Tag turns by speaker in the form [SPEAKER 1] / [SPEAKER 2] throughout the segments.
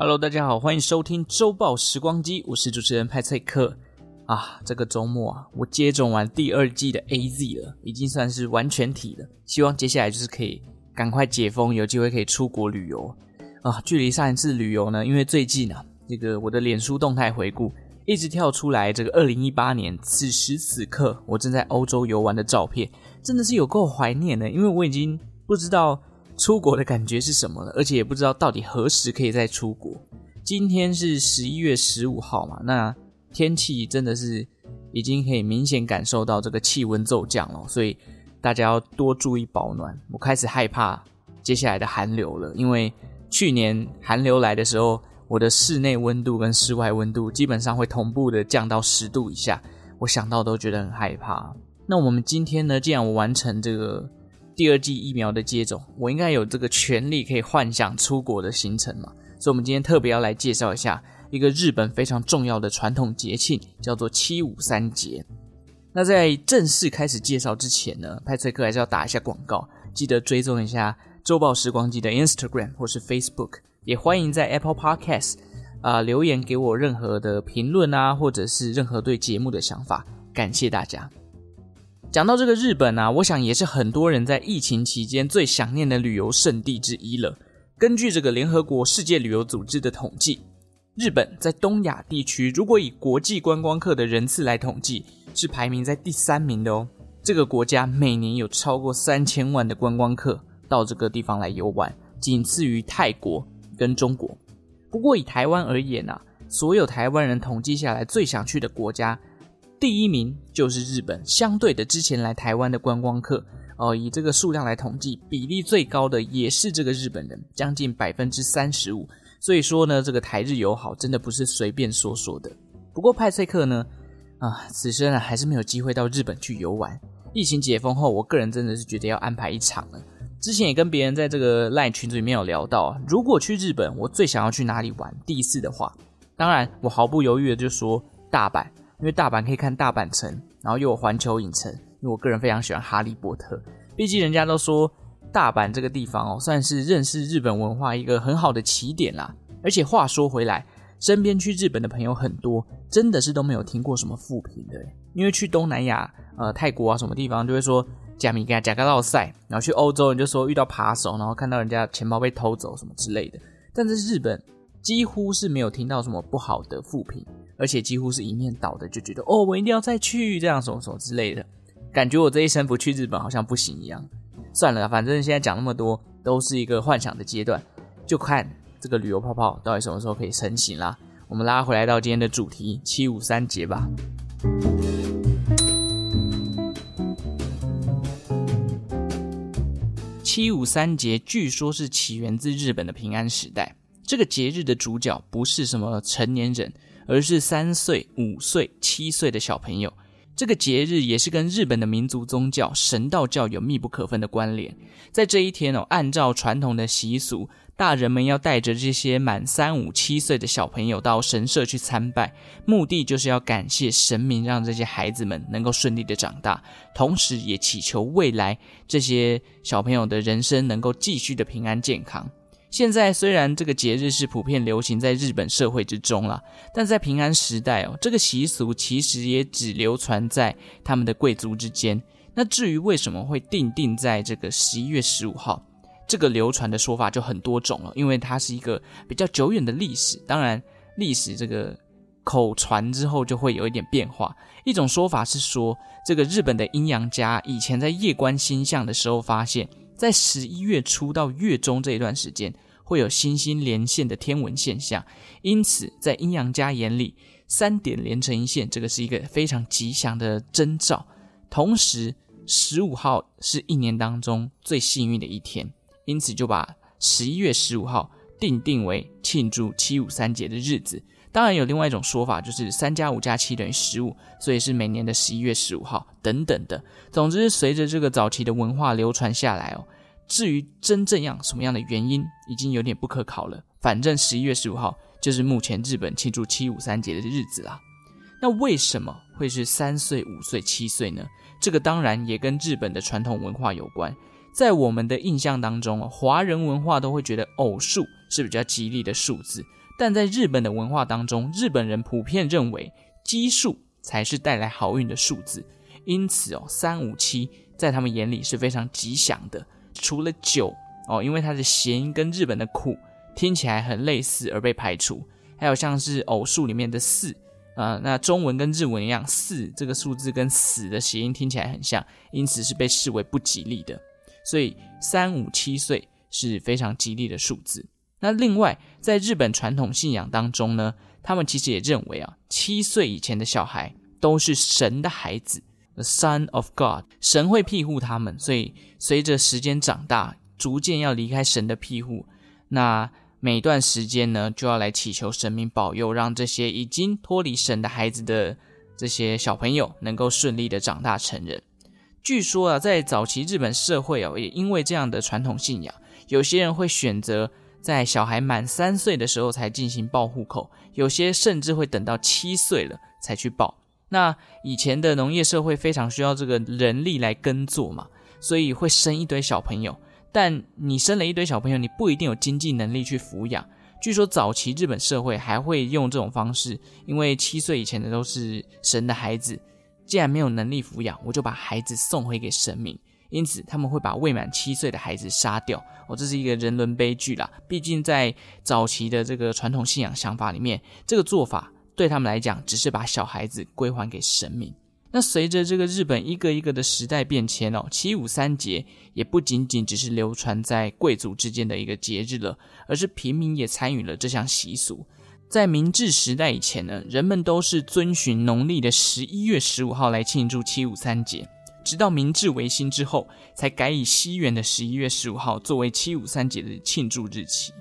[SPEAKER 1] Hello，大家好，欢迎收听周报时光机，我是主持人派翠克啊。这个周末啊，我接种完第二季的 AZ 了，已经算是完全体了。希望接下来就是可以赶快解封，有机会可以出国旅游啊。距离上一次旅游呢，因为最近啊，这个我的脸书动态回顾一直跳出来，这个二零一八年此时此刻我正在欧洲游玩的照片，真的是有够怀念的，因为我已经不知道。出国的感觉是什么了？而且也不知道到底何时可以再出国。今天是十一月十五号嘛，那天气真的是已经可以明显感受到这个气温骤降了，所以大家要多注意保暖。我开始害怕接下来的寒流了，因为去年寒流来的时候，我的室内温度跟室外温度基本上会同步的降到十度以下，我想到都觉得很害怕。那我们今天呢，既然我完成这个。第二剂疫苗的接种，我应该有这个权利可以幻想出国的行程嘛？所以，我们今天特别要来介绍一下一个日本非常重要的传统节庆，叫做七五三节。那在正式开始介绍之前呢，派翠克还是要打一下广告，记得追踪一下周报时光机的 Instagram 或是 Facebook，也欢迎在 Apple Podcast 啊、留言给我任何的评论啊，或者是任何对节目的想法，感谢大家。讲到这个日本啊，我想也是很多人在疫情期间最想念的旅游胜地之一了。根据这个联合国世界旅游组织的统计，日本在东亚地区，如果以国际观光客的人次来统计，是排名在第三名的哦。这个国家每年有超过三千万的观光客到这个地方来游玩，仅次于泰国跟中国。不过以台湾而言啊，所有台湾人统计下来最想去的国家。第一名就是日本，相对的，之前来台湾的观光客，哦，以这个数量来统计，比例最高的也是这个日本人，将近百分之三十五。所以说呢，这个台日友好真的不是随便说说的。不过派翠克呢，啊，此生啊还是没有机会到日本去游玩。疫情解封后，我个人真的是觉得要安排一场了。之前也跟别人在这个 LINE 群组里面有聊到，如果去日本，我最想要去哪里玩？第一次的话，当然我毫不犹豫的就说大阪。因为大阪可以看大阪城，然后又有环球影城。因为我个人非常喜欢哈利波特，毕竟人家都说大阪这个地方哦，算是认识日本文化一个很好的起点啦。而且话说回来，身边去日本的朋友很多，真的是都没有听过什么负评的。因为去东南亚，呃，泰国啊什么地方，就会说假米加、假个烙赛，然后去欧洲，你就说遇到扒手，然后看到人家钱包被偷走什么之类的。但是日本几乎是没有听到什么不好的负评。而且几乎是一面倒的，就觉得哦，我一定要再去这样什么什么之类的，感觉我这一生不去日本好像不行一样。算了，反正现在讲那么多都是一个幻想的阶段，就看这个旅游泡泡到底什么时候可以成型啦。我们拉回来到今天的主题七五三节吧。七五三节据说是起源自日本的平安时代，这个节日的主角不是什么成年人。而是三岁、五岁、七岁的小朋友，这个节日也是跟日本的民族宗教神道教有密不可分的关联。在这一天哦，按照传统的习俗，大人们要带着这些满三五七岁的小朋友到神社去参拜，目的就是要感谢神明，让这些孩子们能够顺利的长大，同时也祈求未来这些小朋友的人生能够继续的平安健康。现在虽然这个节日是普遍流行在日本社会之中了，但在平安时代哦，这个习俗其实也只流传在他们的贵族之间。那至于为什么会定定在这个十一月十五号，这个流传的说法就很多种了，因为它是一个比较久远的历史。当然，历史这个口传之后就会有一点变化。一种说法是说，这个日本的阴阳家以前在夜观星象的时候发现。在十一月初到月中这一段时间，会有星星连线的天文现象，因此在阴阳家眼里，三点连成一线，这个是一个非常吉祥的征兆。同时，十五号是一年当中最幸运的一天，因此就把十一月十五号定定为庆祝七五三节的日子。当然有另外一种说法，就是三加五加七等于十五，所以是每年的十一月十五号等等的。总之，随着这个早期的文化流传下来哦，至于真正样什么样的原因，已经有点不可考了。反正十一月十五号就是目前日本庆祝七五三节的日子啦。那为什么会是三岁、五岁、七岁呢？这个当然也跟日本的传统文化有关。在我们的印象当中，华人文化都会觉得偶数是比较吉利的数字。但在日本的文化当中，日本人普遍认为奇数才是带来好运的数字，因此哦，三五七在他们眼里是非常吉祥的。除了九哦，因为它的谐音跟日本的苦听起来很类似而被排除，还有像是偶数里面的四。啊、那中文跟日文一样，四这个数字跟死的谐音听起来很像，因此是被视为不吉利的。所以三五七岁是非常吉利的数字。那另外，在日本传统信仰当中呢，他们其实也认为啊，七岁以前的小孩都是神的孩子，the son of God，神会庇护他们。所以随着时间长大，逐渐要离开神的庇护，那。每段时间呢，就要来祈求神明保佑，让这些已经脱离神的孩子的这些小朋友能够顺利的长大成人。据说啊，在早期日本社会哦，也因为这样的传统信仰，有些人会选择在小孩满三岁的时候才进行报户口，有些甚至会等到七岁了才去报。那以前的农业社会非常需要这个人力来耕作嘛，所以会生一堆小朋友。但你生了一堆小朋友，你不一定有经济能力去抚养。据说早期日本社会还会用这种方式，因为七岁以前的都是神的孩子，既然没有能力抚养，我就把孩子送回给神明。因此他们会把未满七岁的孩子杀掉。哦，这是一个人伦悲剧啦。毕竟在早期的这个传统信仰想法里面，这个做法对他们来讲，只是把小孩子归还给神明。那随着这个日本一个一个的时代变迁哦，七五三节也不仅仅只是流传在贵族之间的一个节日了，而是平民也参与了这项习俗。在明治时代以前呢，人们都是遵循农历的十一月十五号来庆祝七五三节，直到明治维新之后，才改以西元的十一月十五号作为七五三节的庆祝日期。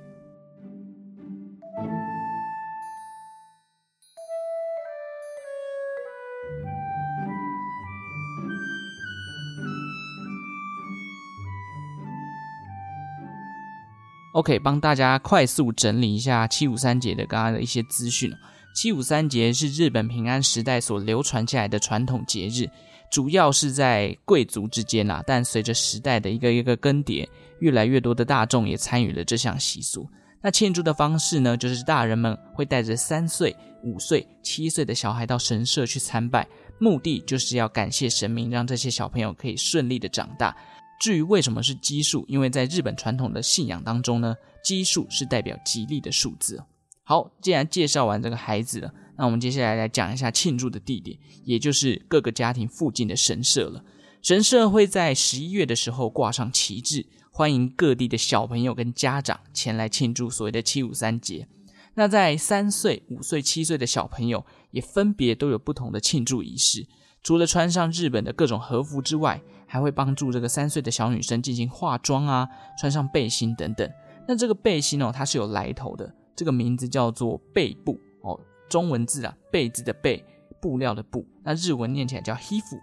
[SPEAKER 1] OK，帮大家快速整理一下七五三节的刚刚的一些资讯。七五三节是日本平安时代所流传下来的传统节日，主要是在贵族之间啦。但随着时代的一个一个更迭，越来越多的大众也参与了这项习俗。那庆祝的方式呢，就是大人们会带着三岁、五岁、七岁的小孩到神社去参拜，目的就是要感谢神明，让这些小朋友可以顺利的长大。至于为什么是奇数，因为在日本传统的信仰当中呢，奇数是代表吉利的数字。好，既然介绍完这个孩子了，那我们接下来来讲一下庆祝的地点，也就是各个家庭附近的神社了。神社会在十一月的时候挂上旗帜，欢迎各地的小朋友跟家长前来庆祝所谓的七五三节。那在三岁、五岁、七岁的小朋友也分别都有不同的庆祝仪式，除了穿上日本的各种和服之外，还会帮助这个三岁的小女生进行化妆啊，穿上背心等等。那这个背心哦，它是有来头的，这个名字叫做背布哦，中文字啊，被子的被，布料的布。那日文念起来叫 hifu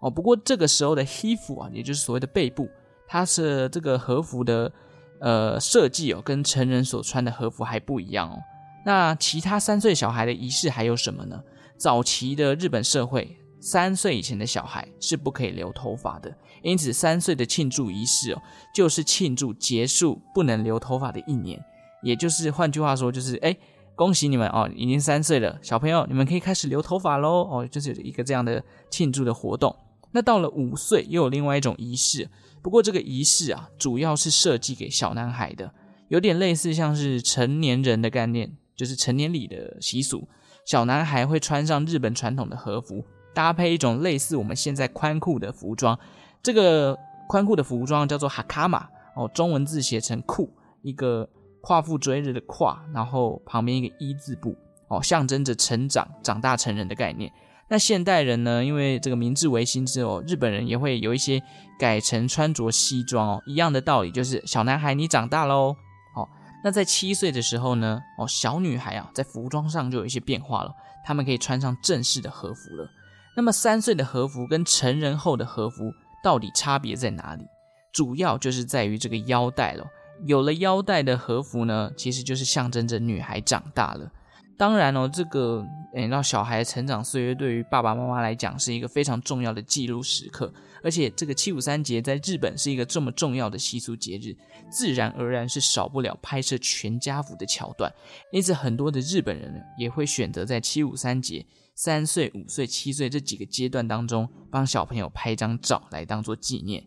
[SPEAKER 1] 哦。不过这个时候的 hifu 啊，也就是所谓的背布，它是这个和服的呃设计哦，跟成人所穿的和服还不一样哦。那其他三岁小孩的仪式还有什么呢？早期的日本社会。三岁以前的小孩是不可以留头发的，因此三岁的庆祝仪式哦，就是庆祝结束不能留头发的一年，也就是换句话说，就是哎，恭喜你们哦，已经三岁了，小朋友你们可以开始留头发喽哦，就是一个这样的庆祝的活动。那到了五岁又有另外一种仪式，不过这个仪式啊，主要是设计给小男孩的，有点类似像是成年人的概念，就是成年礼的习俗，小男孩会穿上日本传统的和服。搭配一种类似我们现在宽裤的服装，这个宽裤的服装叫做哈卡玛哦，中文字写成裤，一个夸父追日的夸，然后旁边一个一字部哦，象征着成长、长大成人的概念。那现代人呢，因为这个明治维新之后，日本人也会有一些改成穿着西装哦，一样的道理，就是小男孩你长大喽哦。那在七岁的时候呢，哦，小女孩啊，在服装上就有一些变化了，她们可以穿上正式的和服了。那么三岁的和服跟成人后的和服到底差别在哪里？主要就是在于这个腰带了。有了腰带的和服呢，其实就是象征着女孩长大了。当然哦，这个诶，让小孩成长岁月对于爸爸妈妈来讲是一个非常重要的记录时刻，而且这个七五三节在日本是一个这么重要的习俗节日，自然而然是少不了拍摄全家福的桥段。因此，很多的日本人呢也会选择在七五三节三岁、五岁、七岁这几个阶段当中，帮小朋友拍张照来当做纪念。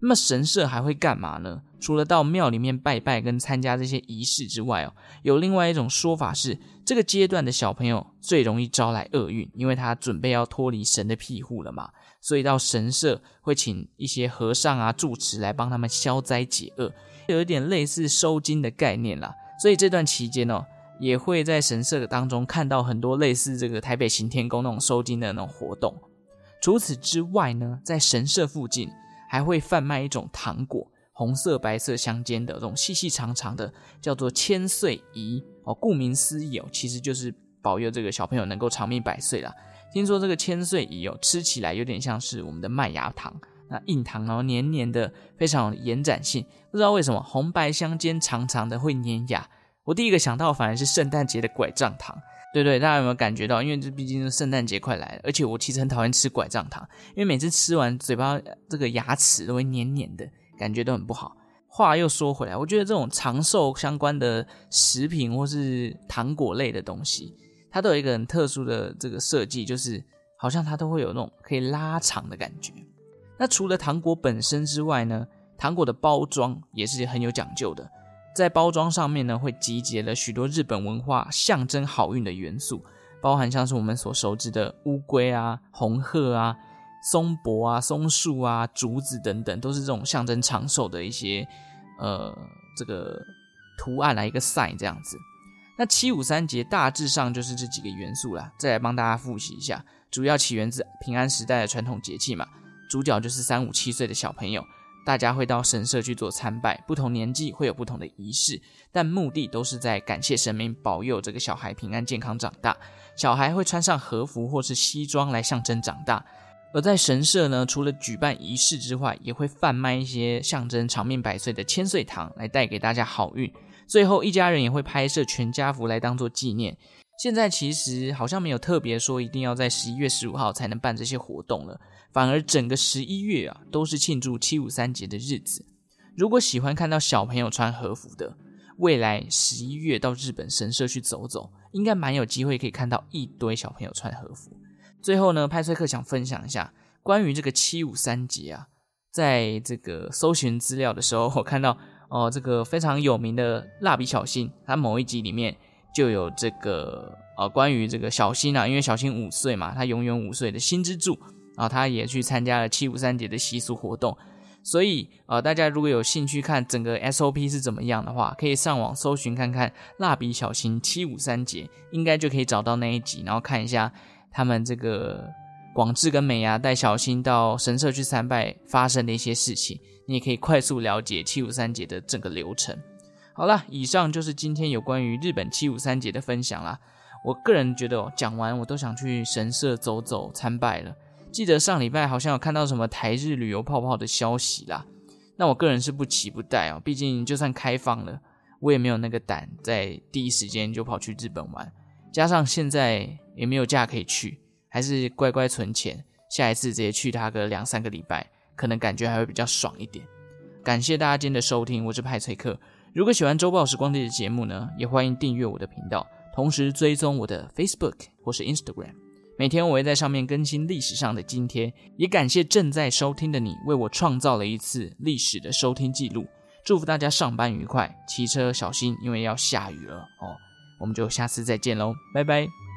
[SPEAKER 1] 那么神社还会干嘛呢？除了到庙里面拜拜跟参加这些仪式之外哦，有另外一种说法是，这个阶段的小朋友最容易招来厄运，因为他准备要脱离神的庇护了嘛，所以到神社会请一些和尚啊住持来帮他们消灾解厄，有一点类似收金的概念啦。所以这段期间哦，也会在神社当中看到很多类似这个台北行天宫那种收金的那种活动。除此之外呢，在神社附近。还会贩卖一种糖果，红色白色相间的这种细细长长的，叫做千岁飴哦。顾名思义哦，其实就是保佑这个小朋友能够长命百岁啦。听说这个千岁飴哦，吃起来有点像是我们的麦芽糖，那硬糖哦，黏黏的，非常有延展性。不知道为什么红白相间，长长的会粘牙。我第一个想到反而是圣诞节的拐杖糖。对对，大家有没有感觉到？因为这毕竟是圣诞节快来了，而且我其实很讨厌吃拐杖糖，因为每次吃完嘴巴这个牙齿都会黏黏的，感觉都很不好。话又说回来，我觉得这种长寿相关的食品或是糖果类的东西，它都有一个很特殊的这个设计，就是好像它都会有那种可以拉长的感觉。那除了糖果本身之外呢，糖果的包装也是很有讲究的。在包装上面呢，会集结了许多日本文化象征好运的元素，包含像是我们所熟知的乌龟啊、红鹤啊、松柏啊、松树啊、竹子等等，都是这种象征长寿的一些呃这个图案来一个 sign 这样子。那七五三节大致上就是这几个元素啦，再来帮大家复习一下，主要起源自平安时代的传统节气嘛，主角就是三五七岁的小朋友。大家会到神社去做参拜，不同年纪会有不同的仪式，但目的都是在感谢神明保佑这个小孩平安健康长大。小孩会穿上和服或是西装来象征长大。而在神社呢，除了举办仪式之外，也会贩卖一些象征长命百岁的千岁糖来带给大家好运。最后一家人也会拍摄全家福来当做纪念。现在其实好像没有特别说一定要在十一月十五号才能办这些活动了。反而整个十一月啊，都是庆祝七五三节的日子。如果喜欢看到小朋友穿和服的，未来十一月到日本神社去走走，应该蛮有机会可以看到一堆小朋友穿和服。最后呢，派崔克想分享一下关于这个七五三节啊，在这个搜寻资料的时候，我看到哦、这个非常有名的蜡笔小新，他某一集里面就有这个呃，关于这个小新啊，因为小新五岁嘛，他永远五岁的新之助。啊他也去参加了七五三节的习俗活动，所以呃，大家如果有兴趣看整个 SOP 是怎么样的话，可以上网搜寻看看蜡笔小新七五三节，应该就可以找到那一集，然后看一下他们这个广志跟美伢带小新到神社去参拜发生的一些事情，你也可以快速了解七五三节的整个流程。好了，以上就是今天有关于日本七五三节的分享啦。我个人觉得哦，讲完我都想去神社走走参拜了。记得上礼拜好像有看到什么台日旅游泡泡的消息啦，那我个人是不期不待哦，毕竟就算开放了，我也没有那个胆在第一时间就跑去日本玩，加上现在也没有假可以去，还是乖乖存钱，下一次直接去它个两三个礼拜，可能感觉还会比较爽一点。感谢大家今天的收听，我是派崔克。如果喜欢周报时光机的节目呢，也欢迎订阅我的频道，同时追踪我的 Facebook 或是 Instagram。每天我会在上面更新历史上的今天，也感谢正在收听的你为我创造了一次历史的收听记录。祝福大家上班愉快，骑车小心，因为要下雨了哦。我们就下次再见喽，拜拜。